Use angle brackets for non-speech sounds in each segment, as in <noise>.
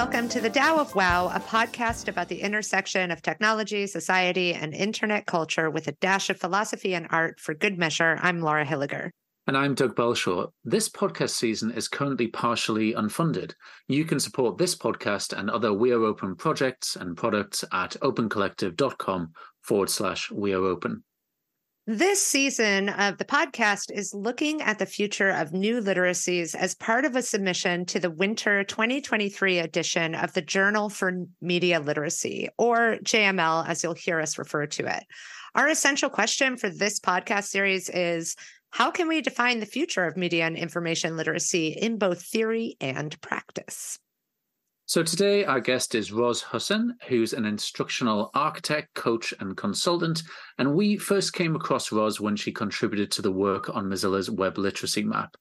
welcome to the Tao of WAO, a podcast about the intersection of technology, society, and internet culture with a dash of philosophy and art for good measure. I'm Laura Hilliger. And I'm Doug Belshaw. This podcast season is currently partially unfunded. You can support this podcast and other We Are Open projects and products at opencollective.com forward slash We Are Open. This season of the podcast is looking at the future of new literacies as part of a submission to the winter 2023 edition of the Journal for Media Literacy, or JML, as you'll hear us refer to it. Our essential question for this podcast series is how can we define the future of media and information literacy in both theory and practice? So today, our guest is Roz Hussin, who's an instructional architect, coach, and consultant. And we first came across Roz when she contributed to the work on Mozilla's web literacy map.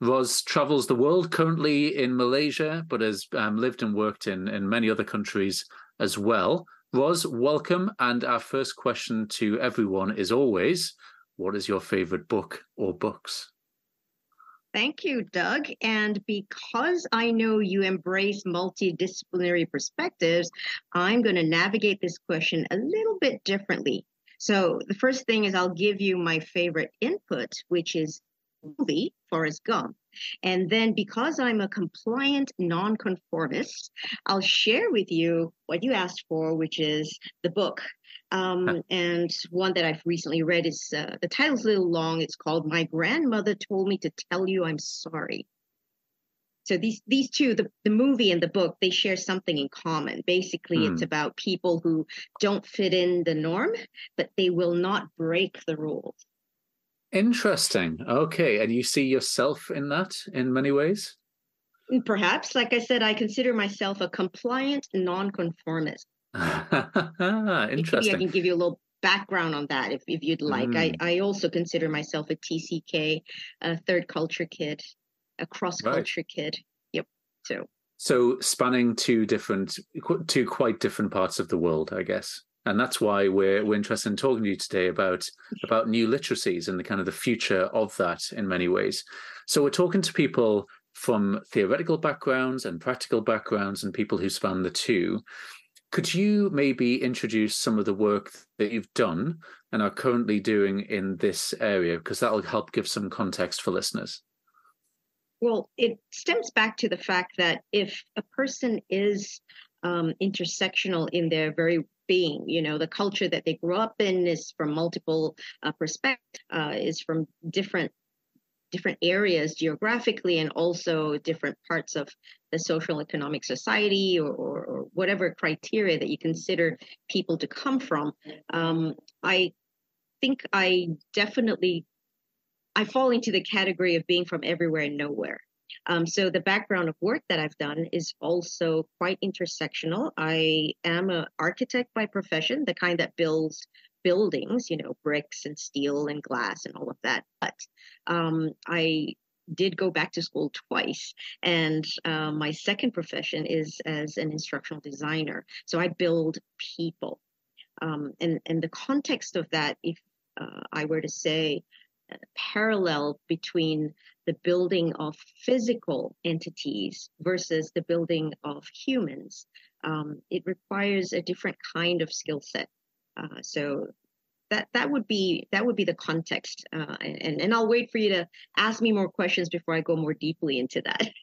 Roz travels the world currently in Malaysia, but has um, lived and worked in, in many other countries as well. Roz, welcome. And our first question to everyone is always what is your favorite book or books? Thank you, Doug. And because I know you embrace multidisciplinary perspectives, I'm going to navigate this question a little bit differently. So, the first thing is I'll give you my favorite input, which is movie Forrest Gump. And then because I'm a compliant nonconformist, I'll share with you what you asked for, which is the book um, and one that I've recently read is uh, the title's a little long. It's called "My Grandmother Told Me to Tell You I'm Sorry." So these these two, the, the movie and the book, they share something in common. Basically, it's hmm. about people who don't fit in the norm, but they will not break the rules. Interesting. Okay, and you see yourself in that in many ways. Perhaps, like I said, I consider myself a compliant nonconformist. Interesting. <laughs> Maybe I can give you a little background on that if, if you'd like. Mm. I, I also consider myself a TCK, a third culture kid, a cross culture right. kid. Yep. So so spanning two different two quite different parts of the world, I guess. And that's why we're we're interested in talking to you today about about new literacies and the kind of the future of that in many ways. So we're talking to people from theoretical backgrounds and practical backgrounds and people who span the two. Could you maybe introduce some of the work that you've done and are currently doing in this area? Because that'll help give some context for listeners. Well, it stems back to the fact that if a person is um, intersectional in their very being, you know, the culture that they grew up in is from multiple uh, perspectives, uh, is from different different areas geographically and also different parts of the social economic society or, or, or whatever criteria that you consider people to come from. Um, i think i definitely i fall into the category of being from everywhere and nowhere um, so the background of work that I've done is also quite intersectional. I am an architect by profession, the kind that builds buildings, you know, bricks and steel and glass and all of that. But um, I did go back to school twice and uh, my second profession is as an instructional designer so i build people um, and and the context of that if uh, i were to say parallel between the building of physical entities versus the building of humans. Um, it requires a different kind of skill set. Uh, so that that would be that would be the context uh, and and i'll wait for you to ask me more questions before i go more deeply into that. <laughs>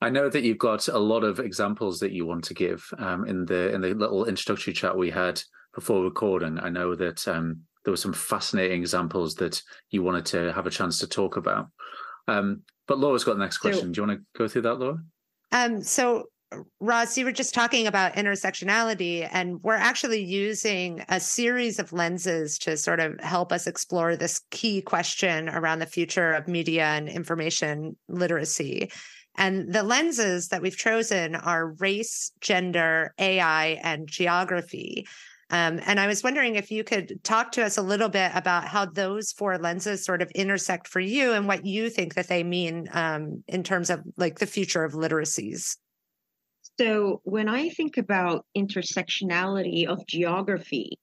I know that you've got a lot of examples that you want to give um, in the in the little introductory chat we had before recording. I know that um, there were some fascinating examples that you wanted to have a chance to talk about. Um, but Laura's got the next question. So, Do you want to go through that, Laura? Um, so Roz, you were just talking about intersectionality, and we're actually using a series of lenses to sort of help us explore this key question around the future of media and information literacy. And the lenses that we've chosen are race, gender, AI, and geography. Um, and I was wondering if you could talk to us a little bit about how those four lenses sort of intersect for you and what you think that they mean um, in terms of like the future of literacies. So when I think about intersectionality of geography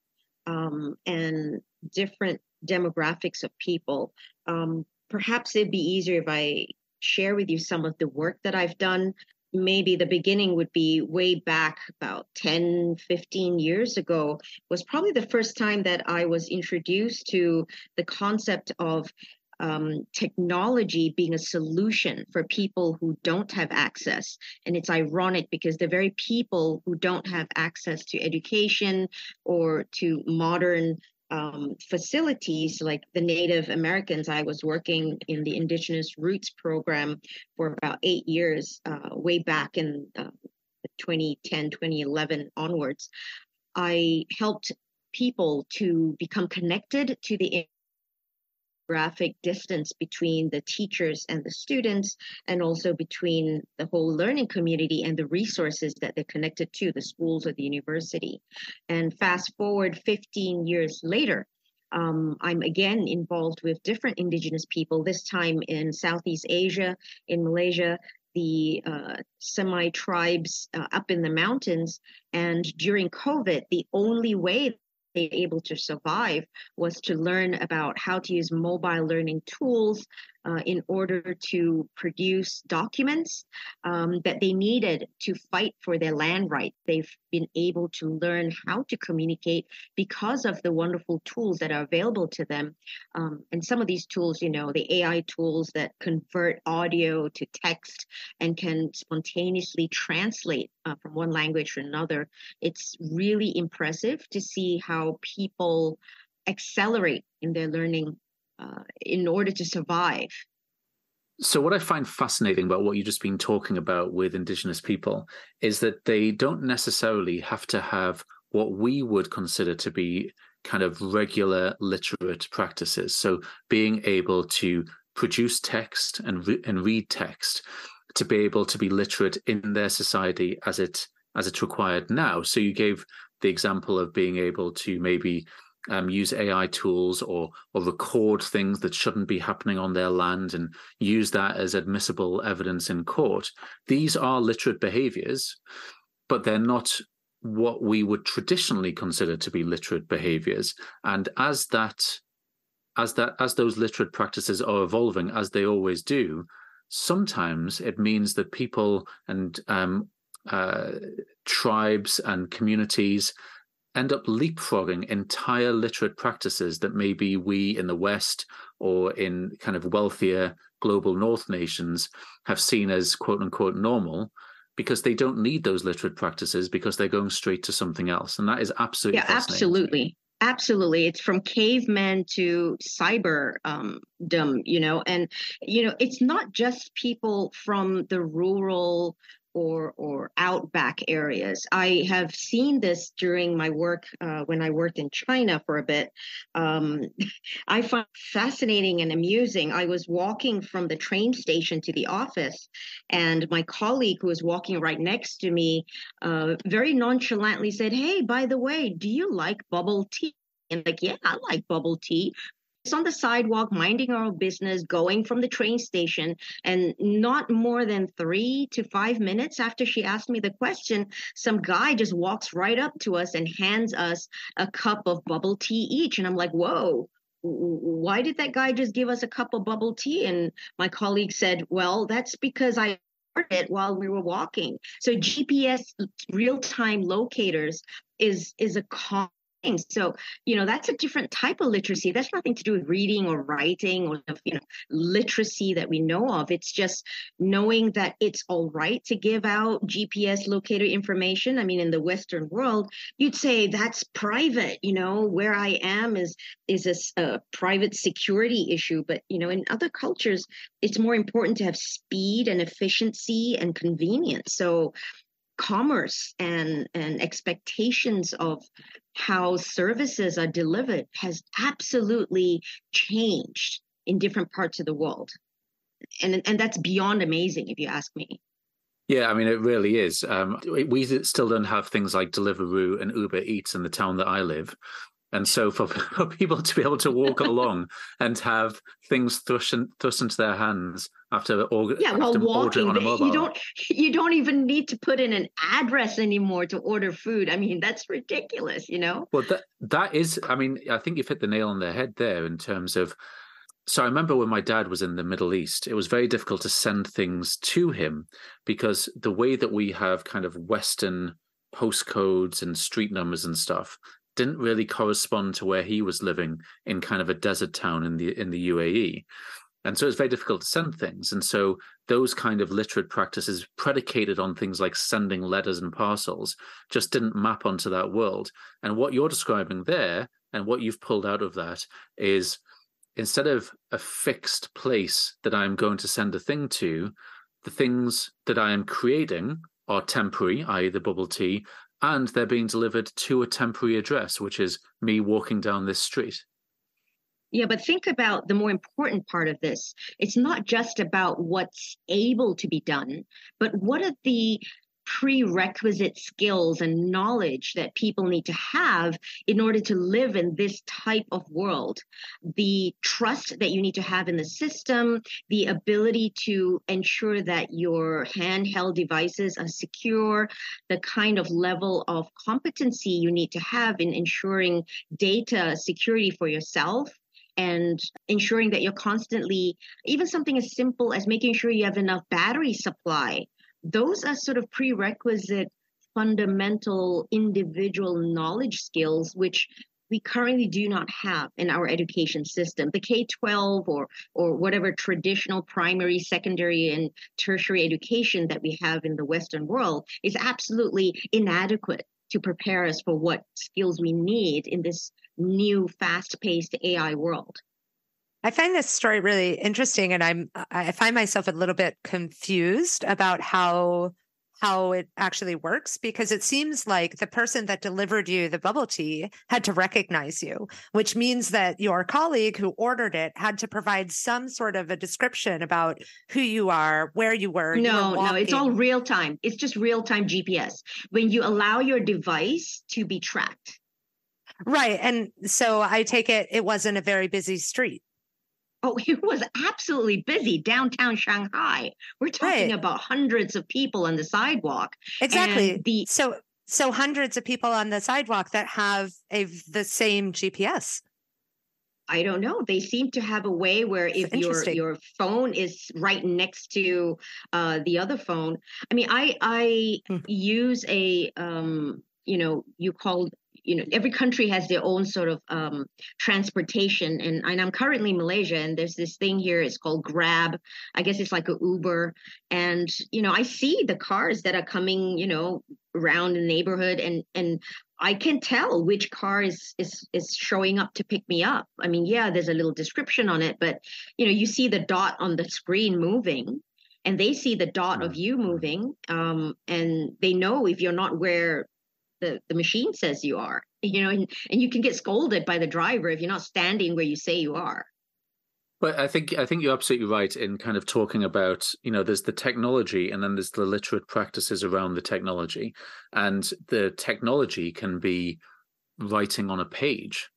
um, and different demographics of people, um, perhaps it'd be easier if I share with you some of the work that I've done maybe the beginning would be way back about 10 15 years ago was probably the first time that i was introduced to the concept of um, technology being a solution for people who don't have access. And it's ironic because the very people who don't have access to education or to modern um, facilities like the Native Americans. I was working in the Indigenous Roots program for about eight years, uh, way back in uh, 2010, 2011 onwards. I helped people to become connected to the graphic distance between the teachers and the students and also between the whole learning community and the resources that they're connected to the schools or the university and fast forward 15 years later um, I'm again involved with different indigenous people, this time in Southeast Asia, in Malaysia, the uh, Semai tribes uh, up in the mountains. And during COVID, the only way able to survive was to learn about how to use mobile learning tools uh, in order to produce documents um, that they needed to fight for their land rights. They've been able to learn how to communicate because of the wonderful tools that are available to them. Um, and some of these tools, you know, the AI tools that convert audio to text and can spontaneously translate uh, from one language to another. It's really impressive to see how people accelerate in their learning uh, in order to survive. So, what I find fascinating about what you've just been talking about with Indigenous people is that they don't necessarily have to have what we would consider to be kind of regular literate practices. So, being able to produce text and re- and read text, to be able to be literate in their society as it as it's required now. So, you gave the example of being able to maybe um, use AI tools or or record things that shouldn't be happening on their land and use that as admissible evidence in court. These are literate behaviors, but they're not what we would traditionally consider to be literate behaviors. And as that as that as those literate practices are evolving, as they always do, sometimes it means that people and um, uh, tribes and communities end up leapfrogging entire literate practices that maybe we in the West or in kind of wealthier global North nations have seen as quote unquote normal because they don't need those literate practices because they're going straight to something else. And that is absolutely yeah, absolutely. Absolutely. It's from cavemen to cyber um, dumb, you know, and, you know, it's not just people from the rural or or outback areas. I have seen this during my work uh, when I worked in China for a bit. Um, <laughs> I find fascinating and amusing. I was walking from the train station to the office, and my colleague who was walking right next to me uh, very nonchalantly said, "Hey, by the way, do you like bubble tea?" And like, yeah, I like bubble tea on the sidewalk, minding our business, going from the train station. And not more than three to five minutes after she asked me the question, some guy just walks right up to us and hands us a cup of bubble tea each. And I'm like, whoa, why did that guy just give us a cup of bubble tea? And my colleague said, well, that's because I heard it while we were walking. So GPS real time locators is is a things. So, you know, that's a different type of literacy. That's nothing to do with reading or writing or, you know, literacy that we know of. It's just knowing that it's all right to give out GPS locator information. I mean, in the Western world, you'd say that's private, you know, where I am is, is a, a private security issue. But, you know, in other cultures, it's more important to have speed and efficiency and convenience. So, commerce and and expectations of how services are delivered has absolutely changed in different parts of the world and and that's beyond amazing if you ask me yeah, I mean, it really is. Um, we still don't have things like Deliveroo and Uber Eats in the town that I live. And so for, <laughs> for people to be able to walk along and have things thrust, in, thrust into their hands after, or, yeah, well, walking, you don't you don't even need to put in an address anymore to order food. I mean, that's ridiculous, you know. Well, that that is. I mean, I think you've hit the nail on the head there in terms of so I remember when my dad was in the Middle East, it was very difficult to send things to him because the way that we have kind of Western postcodes and street numbers and stuff didn't really correspond to where he was living in kind of a desert town in the in the UAE. And so it's very difficult to send things. And so those kind of literate practices predicated on things like sending letters and parcels just didn't map onto that world. And what you're describing there and what you've pulled out of that is instead of a fixed place that I'm going to send a thing to, the things that I am creating are temporary, i.e., the bubble tea, and they're being delivered to a temporary address, which is me walking down this street. Yeah, but think about the more important part of this. It's not just about what's able to be done, but what are the prerequisite skills and knowledge that people need to have in order to live in this type of world. The trust that you need to have in the system, the ability to ensure that your handheld devices are secure, the kind of level of competency you need to have in ensuring data security for yourself and ensuring that you're constantly, even something as simple as making sure you have enough battery supply those are sort of prerequisite fundamental individual knowledge skills which we currently do not have in our education system. The K-12 or or whatever traditional primary, secondary, and tertiary education that we have in the Western world is absolutely inadequate to prepare us for what skills we need in this new fast-paced AI world. I find this story really interesting, and I'm I find myself a little bit confused about how how it actually works because it seems like the person that delivered you the bubble tea had to recognize you, which means that your colleague who ordered it had to provide some sort of a description about who you are, where you were. No, you were no, it's all real time. It's just real time GPS. When you allow your device to be tracked. Right. And so I take it it wasn't a very busy street. Oh, <laughs> it was absolutely busy downtown Shanghai. We're talking right. about hundreds of people on the sidewalk. Exactly. The so so hundreds of people on the sidewalk that have a the same GPS. I don't know. They seem to have a way where if your your phone is right next to uh, the other phone. I mean, I I hmm. use a um, you know you called you know every country has their own sort of um, transportation and, and i'm currently in malaysia and there's this thing here it's called grab. I guess it's like a uber. And you know i see the cars that are coming you know around the neighborhood and and i can tell which car is is is showing up to pick me up. I mean yeah there's a little description on it but you know you see the dot on the screen moving and they see the dot of you moving um, and they know if you're not where the, the machine says you are you know and, and you can get scolded by the driver if you're not standing where you say you are but I think I think you're absolutely right in kind of talking about you know there's the technology and then there's the literate practices around the technology, and the technology can be writing on a page.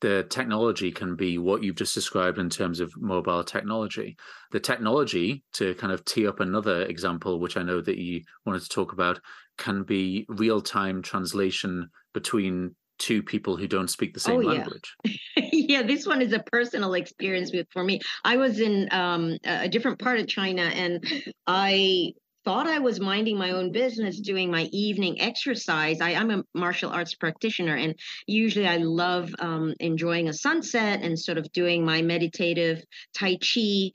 The technology can be what you've just described in terms of mobile technology. The technology, to kind of tee up another example, which I know that you wanted to talk about, can be real time translation between two people who don't speak the same oh, language. Yeah. <laughs> yeah, this one is a personal experience with for me. I was in um, a different part of China and I thought I was minding my own business doing my evening exercise. I, am a martial arts practitioner, and usually I love um, enjoying a sunset and sort of doing my meditative Tai Chi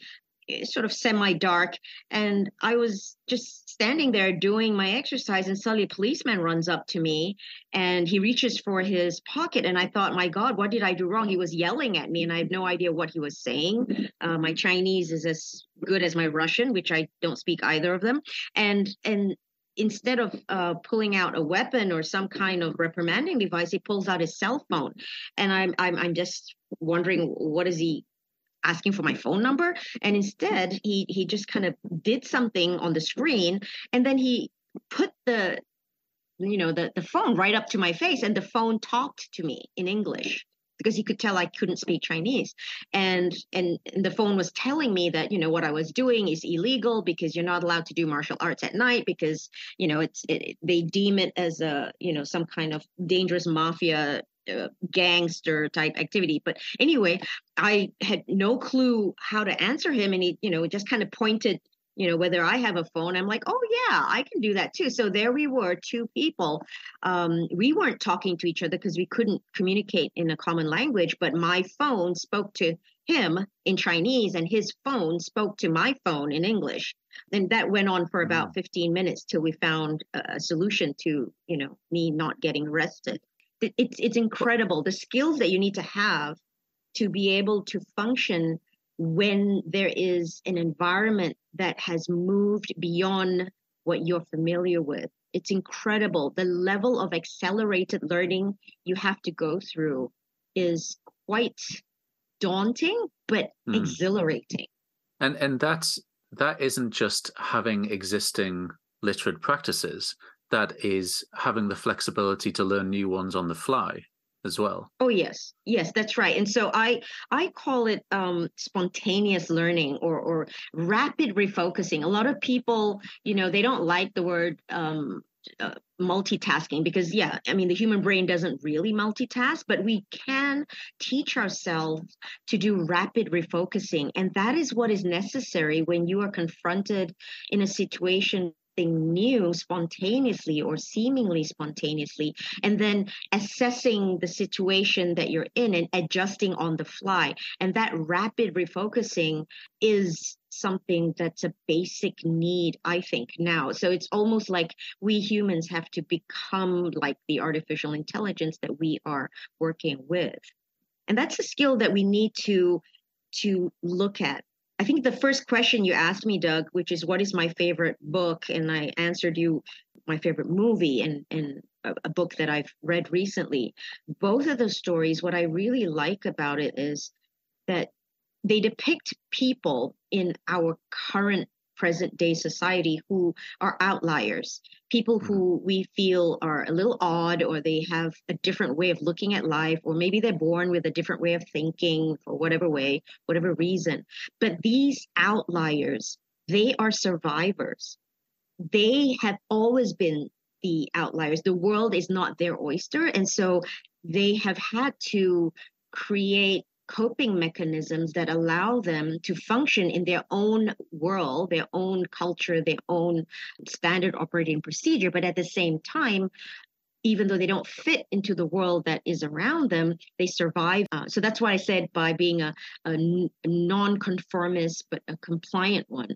sort of semi dark and i was just standing there doing my exercise and suddenly a policeman runs up to me and he reaches for his pocket and i thought my god what did i do wrong? He was yelling at me and i have no idea what he was saying. Uh, my chinese is as good as my russian which i don't speak either of them. And and instead of uh, pulling out a weapon or some kind of reprimanding device, he pulls out his cell phone, and I'm I'm I'm just wondering what is he asking for my phone number and instead he he just kind of did something on the screen and then he put the you know the the phone right up to my face and the phone talked to me in english because he could tell I couldn't speak Chinese. And, and and the phone was telling me that you know what I was doing is illegal because you're not allowed to do martial arts at night because you know it's it, they deem it as a you know some kind of dangerous mafia uh, gangster type activity. But anyway, I had no clue how to answer him, and he, you know, just kind of pointed you know whether i have a phone. I'm like oh yeah i can do that too. So there we were two people. Um, we weren't talking to each other because we couldn't communicate in a common language but my phone spoke to him in chinese and his phone spoke to my phone in english. And that went on for about mm. 15 minutes till we found a solution to you know me not getting arrested it's it's incredible the skills that you need to have to be able to function when there is an environment that has moved beyond what you're familiar with. It's incredible. The level of accelerated learning you have to go through is quite daunting, but mm. exhilarating. And and that's that isn't just having existing literate practices. That is having the flexibility to learn new ones on the fly as well. Oh yes. Yes that's right. And so i i call it um, spontaneous learning or or rapid refocusing. A lot of people you know they don't like the word um, uh, multitasking because yeah i mean the human brain doesn't really multitask but we can teach ourselves to do rapid refocusing. And that is what is necessary when you are confronted in a situation something new spontaneously or seemingly spontaneously, and then assessing the situation that you're in and adjusting on the fly. And that rapid refocusing is something that's a basic need, I think, now. So it's almost like we humans have to become like the artificial intelligence that we are working with. And that's a skill that we need to to look at I think the first question you asked me, Doug, which is what is my favorite book, and I answered you my favorite movie and and a, a book that I've read recently. Both of those stories, what I really like about it is that they depict people in our current present day society who are outliers, people who mm-hmm. we feel are a little odd or they have a different way of looking at life, or maybe they're born with a different way of thinking for whatever way, whatever reason. But these outliers, they are survivors. They have always been the outliers. The world is not their oyster. And so they have had to create coping mechanisms that allow them to function in their own world, their own culture, their own standard operating procedure. But at the same time, even though they don't fit into the world that is around them, they survive. Uh, so that's why I said by being a, a non-conformist but a compliant one.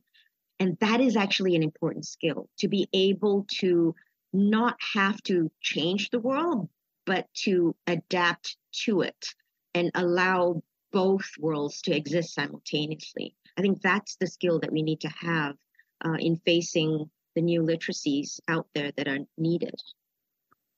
And that is actually an important skill to be able to not have to change the world, but to adapt to it and allow both worlds to exist simultaneously. I think that's the skill that we need to have uh, in facing the new literacies out there that are needed.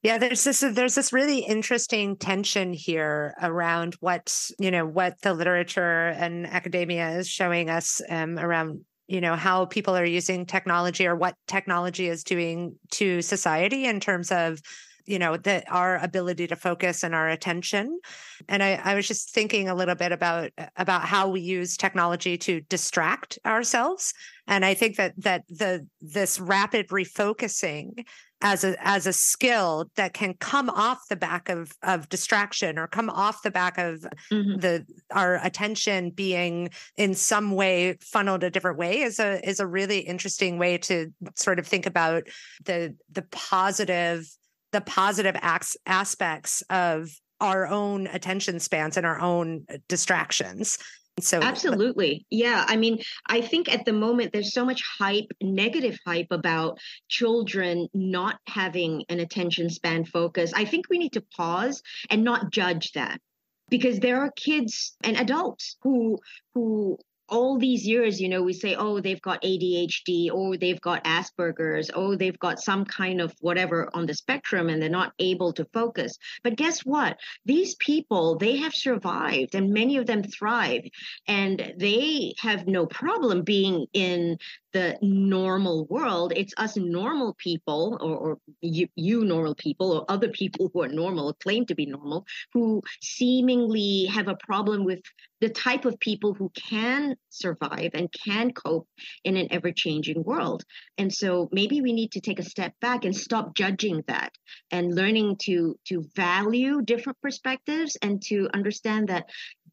Yeah, there's this there's this really interesting tension here around what you know what the literature and academia is showing us um, around you know how people are using technology or what technology is doing to society in terms of you know that our ability to focus and our attention and I, I was just thinking a little bit about about how we use technology to distract ourselves and i think that that the this rapid refocusing as a as a skill that can come off the back of of distraction or come off the back of mm-hmm. the our attention being in some way funneled a different way is a is a really interesting way to sort of think about the the positive the positive acts, aspects of our own attention spans and our own uh, distractions. So absolutely. Yeah. I mean, I think at the moment there's so much hype, negative hype about children not having an attention span focus. I think we need to pause and not judge that because there are kids and adults who who all these years, you know, we say, oh, they've got ADHD, or oh, they've got Asperger's, oh, they've got some kind of whatever on the spectrum and they're not able to focus. But guess what? These people, they have survived and many of them thrive and they have no problem being in the normal world. It's us normal people, or, or you, you normal people, or other people who are normal, claim to be normal, who seemingly have a problem with the type of people who can survive and can cope in an ever changing world. And so maybe we need to take a step back and stop judging that and learning to to value different perspectives and to understand that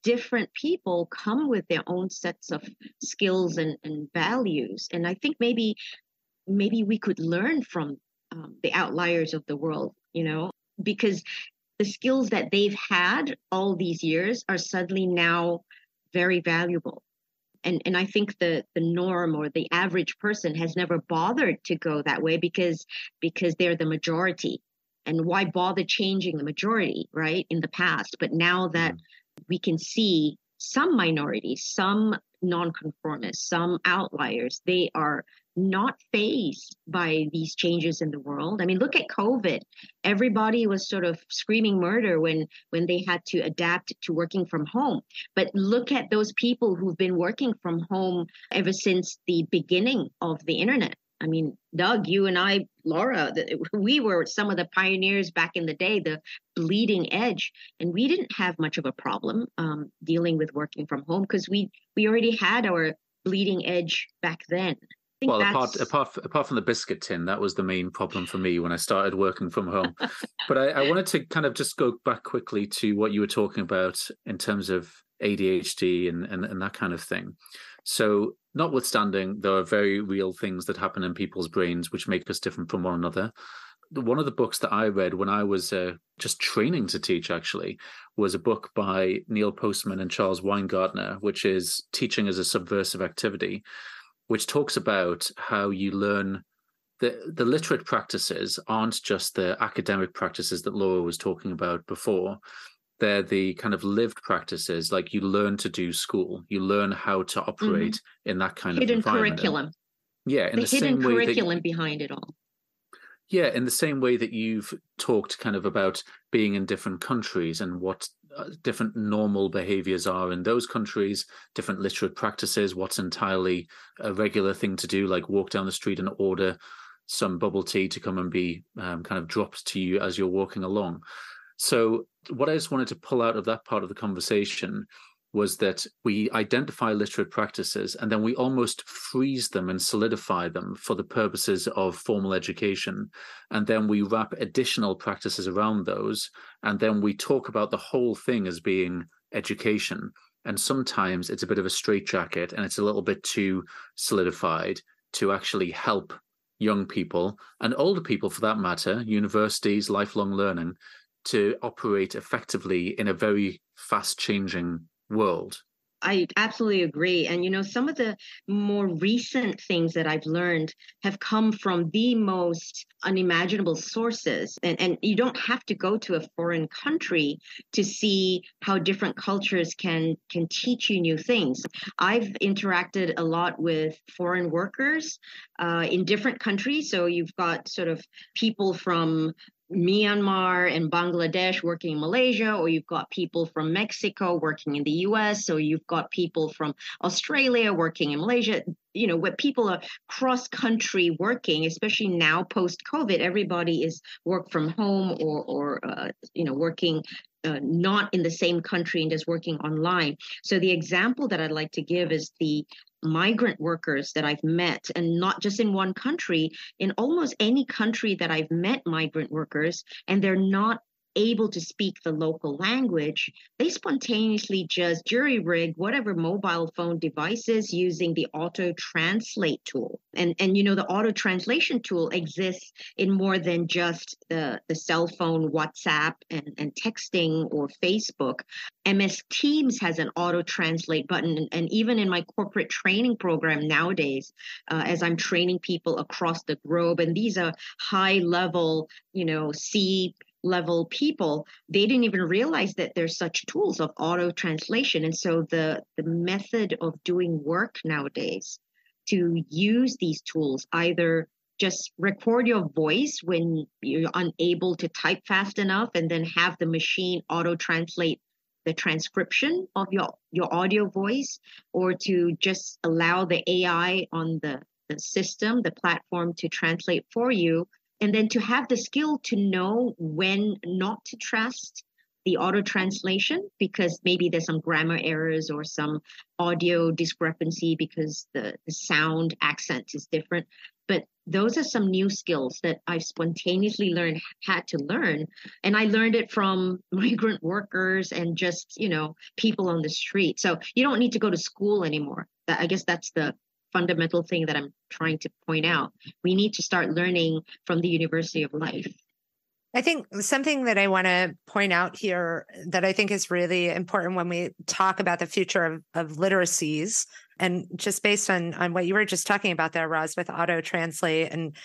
different people come with their own sets of skills and, and values. And I think maybe maybe we could learn from um, the outliers of the world, you know, because the skills that they've had all these years are suddenly now very valuable. And, and I think the, the norm or the average person has never bothered to go that way because because they're the majority. And why bother changing the majority, right, in the past? But now that mm. we can see some minorities, some nonconformists, some outliers, they are not fazed by these changes in the world. I mean, look at COVID. Everybody was sort of screaming murder when when they had to adapt to working from home. But look at those people who've been working from home ever since the beginning of the internet. I mean, Doug, you and I, Laura, we were some of the pioneers back in the day, the bleeding edge, and we didn't have much of a problem um, dealing with working from home because we we already had our bleeding edge back then well, apart apart apart from the biscuit tin, that was the main problem for me when I started working from home. <laughs> but I, I, wanted to kind of just go back quickly to what you were talking about in terms of ADHD and, and, and that kind of thing. So, notwithstanding, there are very real things that happen in people's brains which make us different from one another. One of the books that I read when I was uh, just training to teach, actually, was a book by Neil Postman and Charles Weingartner, which is Teaching as a Subversive Activity which talks about how you learn the the literate practices aren't just the academic practices that Laura was talking about before. They're the kind of lived practices, like you learn to do school, you learn how to operate mm-hmm. in that kind hidden of environment. curriculum. Yeah, in the, the hidden same curriculum way behind it all. Yeah, in the same way that you've talked kind of about being in different countries and what uh, different normal behaviors are in those countries, different literate practices, what's entirely a regular thing to do, like walk down the street and order some bubble tea to come and be um, kind of dropped to you as you're walking along. So, what I just wanted to pull out of that part of the conversation was that we identify literate practices and then we almost freeze them and solidify them for the purposes of formal education. And then we wrap additional practices around those. And then we talk about the whole thing as being education. And sometimes it's a bit of a straitjacket and it's a little bit too solidified to actually help young people and older people for that matter, universities, lifelong learning, to operate effectively in a very fast changing world. I absolutely agree. And, you know, some of the more recent things that I've learned have come from the most unimaginable sources. And, and you don't have to go to a foreign country to see how different cultures can, can teach you new things. I've interacted a lot with foreign workers uh, in different countries. So you've got sort of people from Myanmar and Bangladesh working in Malaysia, or you've got people from Mexico working in the US, or you've got people from Australia working in Malaysia. You know, where people are cross country working, especially now post COVID, everybody is work from home or, or uh, you know, working uh, not in the same country and just working online. So the example that I'd like to give is the migrant workers that I've met, and not just in one country, in almost any country that I've met migrant workers, and they're not able to speak the local language, they spontaneously just jury rig whatever mobile phone devices using the auto translate tool. And and you know the auto translation tool exists in more than just the, the cell phone, WhatsApp and, and texting or Facebook. MS Teams has an auto translate button. And, even in my corporate training program nowadays, uh, as I'm training people across the globe, and these are high level, you know, C level people they didn't even realize that there's such tools of auto translation and so the the method of doing work nowadays to use these tools either just record your voice when you're unable to type fast enough and then have the machine auto translate the transcription of your your audio voice or to just allow the ai on the the system the platform to translate for you and then to have the skill to know when not to trust the auto translation because maybe there's some grammar errors or some audio discrepancy because the, the sound accent is different. But those are some new skills that i've spontaneously learned, had to learn. And I learned it from <laughs> migrant workers and just, you know, people on the street. So you don't need to go to school anymore. I guess that's the fundamental thing that I'm trying to point out. We need to start learning from the University of Life. I think something that I want to point out here that I think is really important when we talk about the future of, of literacies, and just based on on what you were just talking about there, Roz, with auto translate, and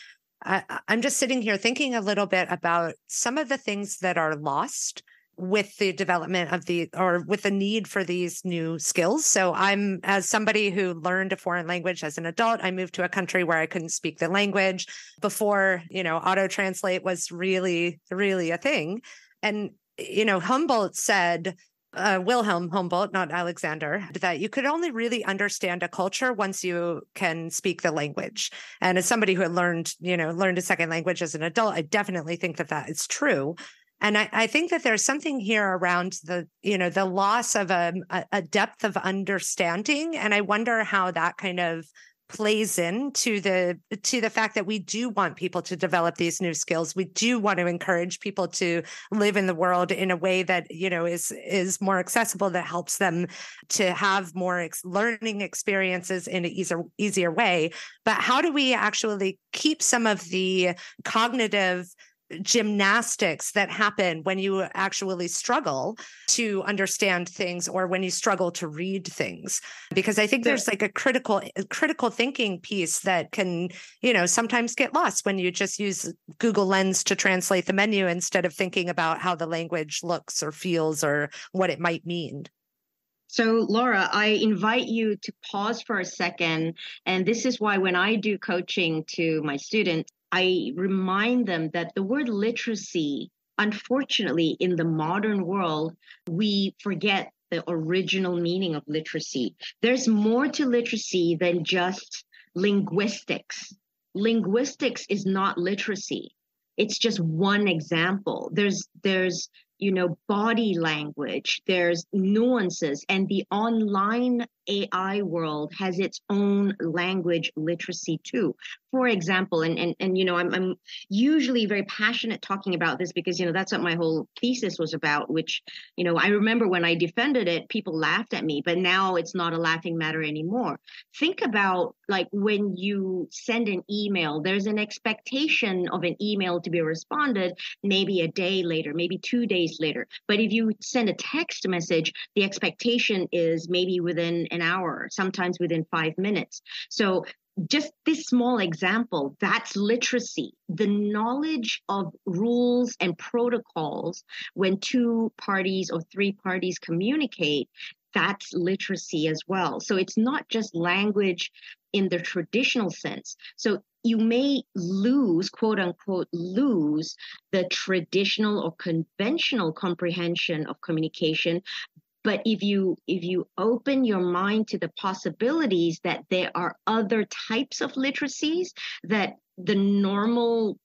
I, I'm just sitting here thinking a little bit about some of the things that are lost with the development of the or with the need for these new skills. So I'm as somebody who learned a foreign language as an adult, I moved to a country where I couldn't speak the language before, you know, auto translate was really really a thing. And you know, Humboldt said uh, Wilhelm Humboldt, not Alexander, that you could only really understand a culture once you can speak the language. And as somebody who had learned, you know, learned a second language as an adult, I definitely think that that is true. And I, I, think that there's something here around the, you know, the loss of um, a, a depth of understanding. And I wonder how that kind of plays into the to the fact that we do want people to develop these new skills we do want to encourage people to live in the world in a way that you know is is more accessible that helps them to have more ex- learning experiences in an easier easier way but how do we actually keep some of the cognitive gymnastics that happen when you actually struggle to understand things or when you struggle to read things because i think there's like a critical critical thinking piece that can you know sometimes get lost when you just use google lens to translate the menu instead of thinking about how the language looks or feels or what it might mean so, Laura, I invite you to pause for a second. And this is why when I do coaching to my students, I remind them that the word literacy, unfortunately, in the modern world, we forget the original meaning of literacy. There's more to literacy than just linguistics. Linguistics is not literacy. It's just one example. There's there's you know body language there's nuances and the online ai world has its own language literacy too. For example and and, and you know I'm, I'm usually very passionate talking about this because you know that's what my whole thesis was about which you know i remember when i defended it people laughed at me but now it's not a laughing matter anymore. Think about like when you send an email there's an expectation of an email to be responded maybe a day later maybe two days later. But if you send a text message the expectation is maybe within an hour sometimes within five minutes. So just this small example that's literacy. The knowledge of rules and protocols when two parties or three parties communicate that's literacy as well. So it's not just language in the traditional sense. So you may lose quote unquote lose the traditional or conventional comprehension of communication. But if you if you open your mind to the possibilities that there are other types of literacies that the normal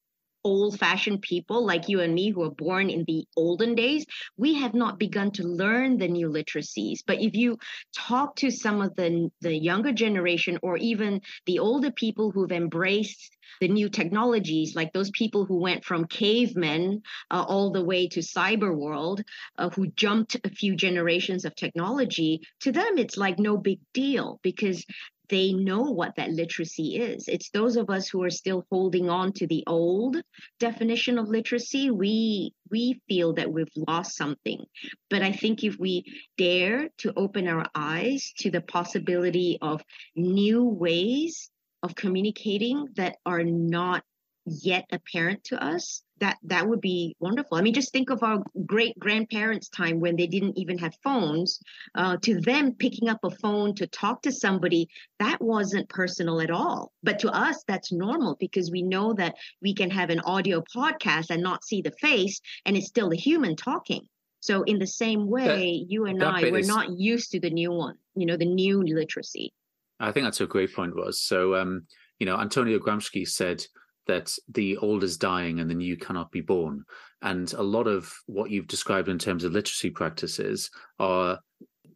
old fashioned people like you and me who are born in the olden days, we have not begun to learn the new literacies. But if you talk to some of the, the younger generation or even the older people who've embraced the new technologies, like those people who went from cavemen uh, all the way to cyber world, uh, who jumped a few generations of technology, to them it's like no big deal because they know what that literacy is. It's those of us who are still holding on to the old definition of literacy. We we feel that we've lost something. But I think if we dare to open our eyes to the possibility of new ways of communicating that are not yet apparent to us that that would be wonderful. I mean just think of our great grandparents time when they didn't even have phones. Uh, to them picking up a phone to talk to somebody that wasn't personal at all. But to us that's normal because we know that we can have an audio podcast and not see the face and it's still a human talking. So in the same way that, you and i we're is, not used to the new one you know the new literacy. I think that's a great point was so um you know antonio gramsci said that the old is dying and the new cannot be born. And a lot of what you've described in terms of literacy practices are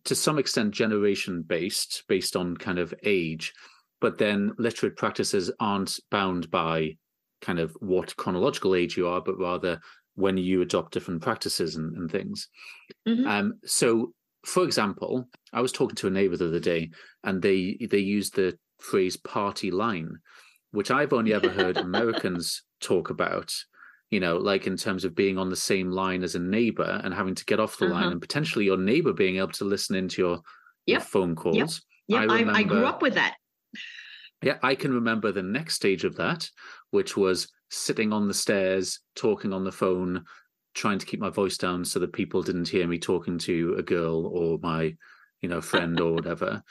to some extent generation based, based on kind of age. But then literate practices aren't bound by kind of what chronological age you are, but rather when you adopt different practices and, and things. Mm-hmm. Um, so, for example, I was talking to a neighbor the other day, and they they used the phrase "party line," which I've only ever heard <laughs> Americans talk about. You know, like in terms of being on the same line as a neighbor and having to get off the uh-huh. line, and potentially your neighbor being able to listen into your, yep. your phone calls. Yep. Yep. I, remember, I, I grew up with that. Yeah, I can remember the next stage of that, which was sitting on the stairs, talking on the phone, trying to keep my voice down so that people didn't hear me talking to a girl or my, you know, friend or <laughs> whatever.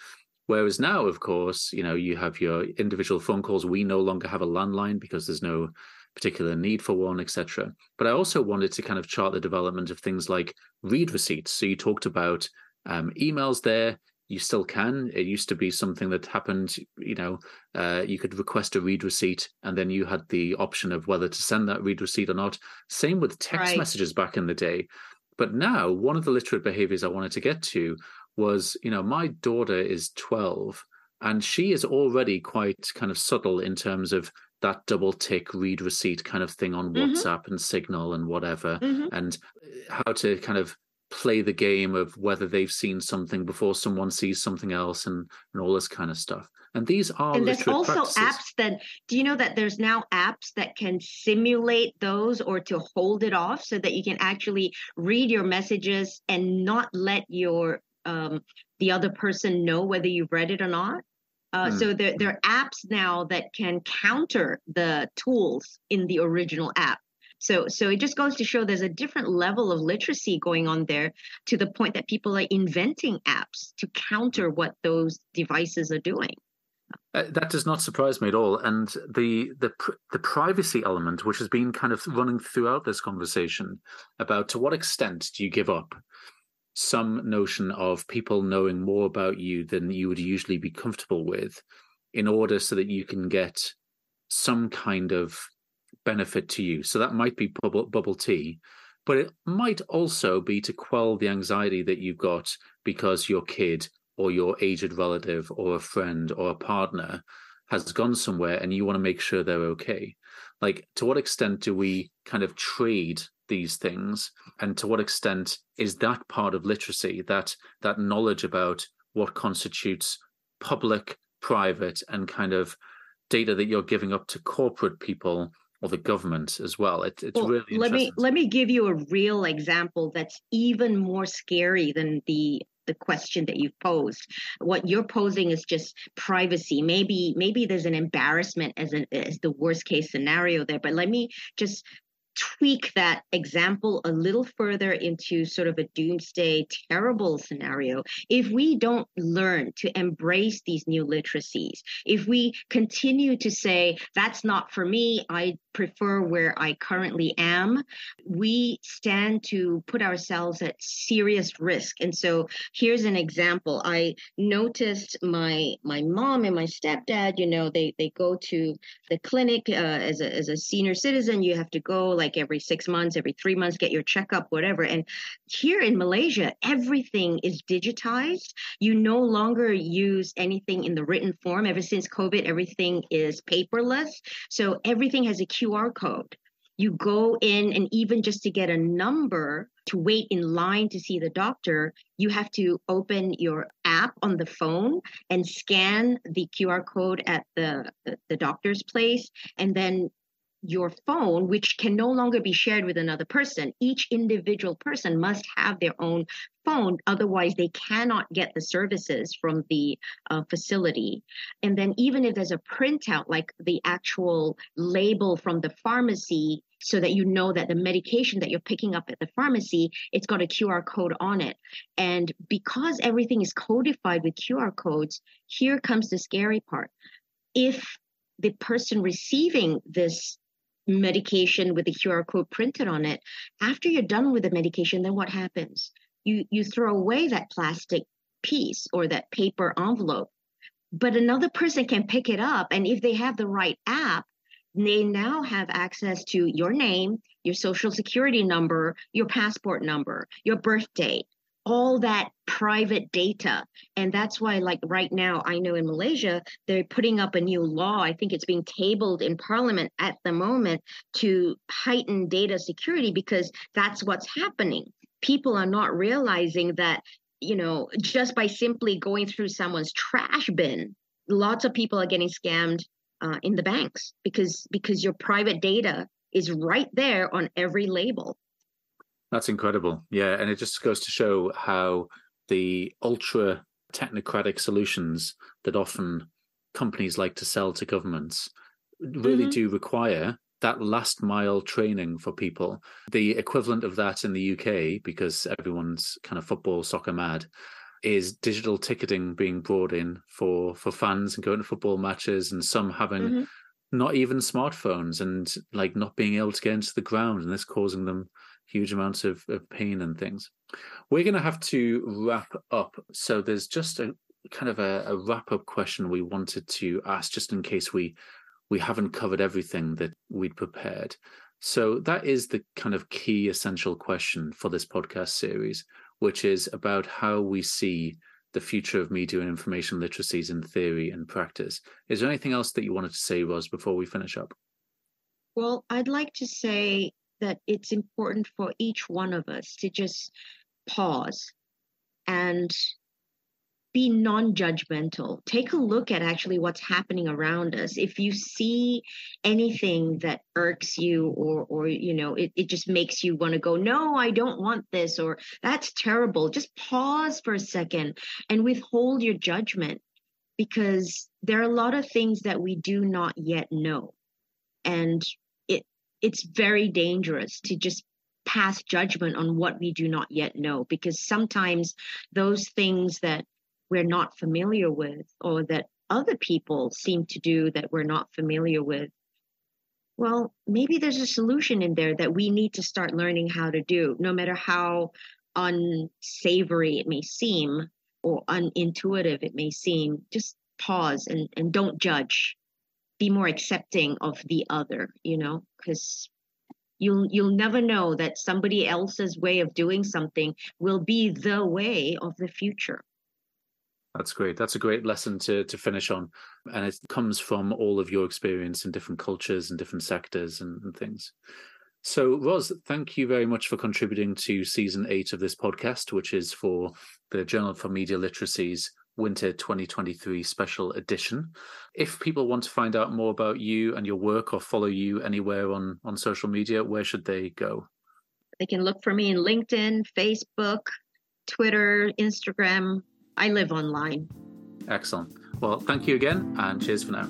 Whereas now, of course, you know, you have your individual phone calls. We no longer have a landline because there's no particular need for one, etc. But I also wanted to kind of chart the development of things like read receipts. So you talked about um, emails there you still can. It used to be something that happened, you know, uh, you could request a read receipt and then you had the option of whether to send that read receipt or not. Same with text right. messages back in the day. But now, one of the literate behaviors I wanted to get to was, you know, my daughter is 12 and she is already quite kind of subtle in terms of that double tick read receipt kind of thing on mm-hmm. WhatsApp and Signal and whatever, mm-hmm. and how to kind of play the game of whether they've seen something before someone sees something else and and all this kind of stuff and these are and there's also practices. apps that do you know that there's now apps that can simulate those or to hold it off so that you can actually read your messages and not let your um, the other person know whether you've read it or not uh, mm. So there, there are apps now that can counter the tools in the original app. So, so it just goes to show there's a different level of literacy going on there to the point that people are inventing apps to counter what those devices are doing. Uh, that does not surprise me at all, and the the the privacy element, which has been kind of running throughout this conversation, about to what extent do you give up some notion of people knowing more about you than you would usually be comfortable with, in order so that you can get some kind of benefit to you. So that might be bubble, bubble tea, but it might also be to quell the anxiety that you've got because your kid or your aged relative or a friend or a partner has gone somewhere and you want to make sure they're okay. Like, to what extent do we kind of trade these things, and to what extent is that part of literacy that that knowledge about what constitutes public, private, and kind of data that you're giving up to corporate people or the government as well. It, it's well, really let me let me give you a real example that's even more scary than the the question that you've posed. What you're posing is just privacy. Maybe maybe there's an embarrassment as an as the worst case scenario there. But let me just tweak that example a little further into sort of a doomsday terrible scenario if we don't learn to embrace these new literacies if we continue to say that's not for me i prefer where I currently am, we stand to put ourselves at serious risk. And so here's an example. I noticed my my mom and my stepdad, you know, they they go to the clinic uh, as a as a senior citizen. You have to go like every six months, every three months, get your checkup, whatever. And here in Malaysia, everything is digitized. You no longer use anything in the written form. Ever since COVID, everything is paperless. So everything has a QR code. You go in, and even just to get a number to wait in line to see the doctor, you have to open your app on the phone and scan the QR code at the, the, the doctor's place. And then your phone, which can no longer be shared with another person. Each individual person must have their own phone, otherwise, they cannot get the services from the uh, facility. And then, even if there's a printout, like the actual label from the pharmacy, so that you know that the medication that you're picking up at the pharmacy, it's got a QR code on it. And because everything is codified with QR codes, here comes the scary part. If the person receiving this medication with the QR code printed on it. After you're done with the medication, then what happens? You you throw away that plastic piece or that paper envelope. But another person can pick it up and if they have the right app, they now have access to your name, your social security number, your passport number, your birth date, all that private data. And that's why, like right now, I know in Malaysia, they're putting up a new law. I think it's being tabled in parliament at the moment to heighten data security because that's what's happening. People are not realizing that, you know, just by simply going through someone's trash bin, lots of people are getting scammed uh, in the banks because because your private data is right there on every label. That's incredible. Yeah, and it just goes to show how the ultra technocratic solutions that often companies like to sell to governments really mm-hmm. do require that last mile training for people. The equivalent of that in the UK, because everyone's kind of football, soccer mad, is digital ticketing being brought in for for fans and going to football matches and some having mm-hmm. not even smartphones and like not being able to get into the ground and this causing them huge amounts of, of pain and things we're going to have to wrap up so there's just a kind of a, a wrap up question we wanted to ask just in case we we haven't covered everything that we'd prepared so that is the kind of key essential question for this podcast series which is about how we see the future of media and information literacies in theory and practice. Is there anything else that you wanted to say, Roz, before we finish up? Well, I'd like to say that it's important for each one of us to just pause and be non-judgmental. Take a look at actually what's happening around us. If you see anything that irks you or or you know it, it just makes you want to go no i don't want this or that's terrible just pause for a second and withhold your judgment because there are a lot of things that we do not yet know. And it's very dangerous to just pass judgment on what we do not yet know because sometimes those things that we're not familiar with or that other people seem to do that we're not familiar with well maybe there's a solution in there that we need to start learning how to do no matter how unsavory it may seem or unintuitive it may seem. Just pause and, and don't judge be more accepting of the other you know because you'll you'll never know that somebody else's way of doing something will be the way of the future that's great. That's a great lesson to to finish on, and it comes from all of your experience in different cultures and different sectors and, and things. So, Roz, thank you very much for contributing to season eight of this podcast, which is for the Journal for Media Literacy's Winter 2023 special edition. If people want to find out more about you and your work or follow you anywhere on, on social media, where should they go? They can look for me in LinkedIn, Facebook, Twitter, Instagram, I live online. Excellent. Well, thank you again and cheers for now.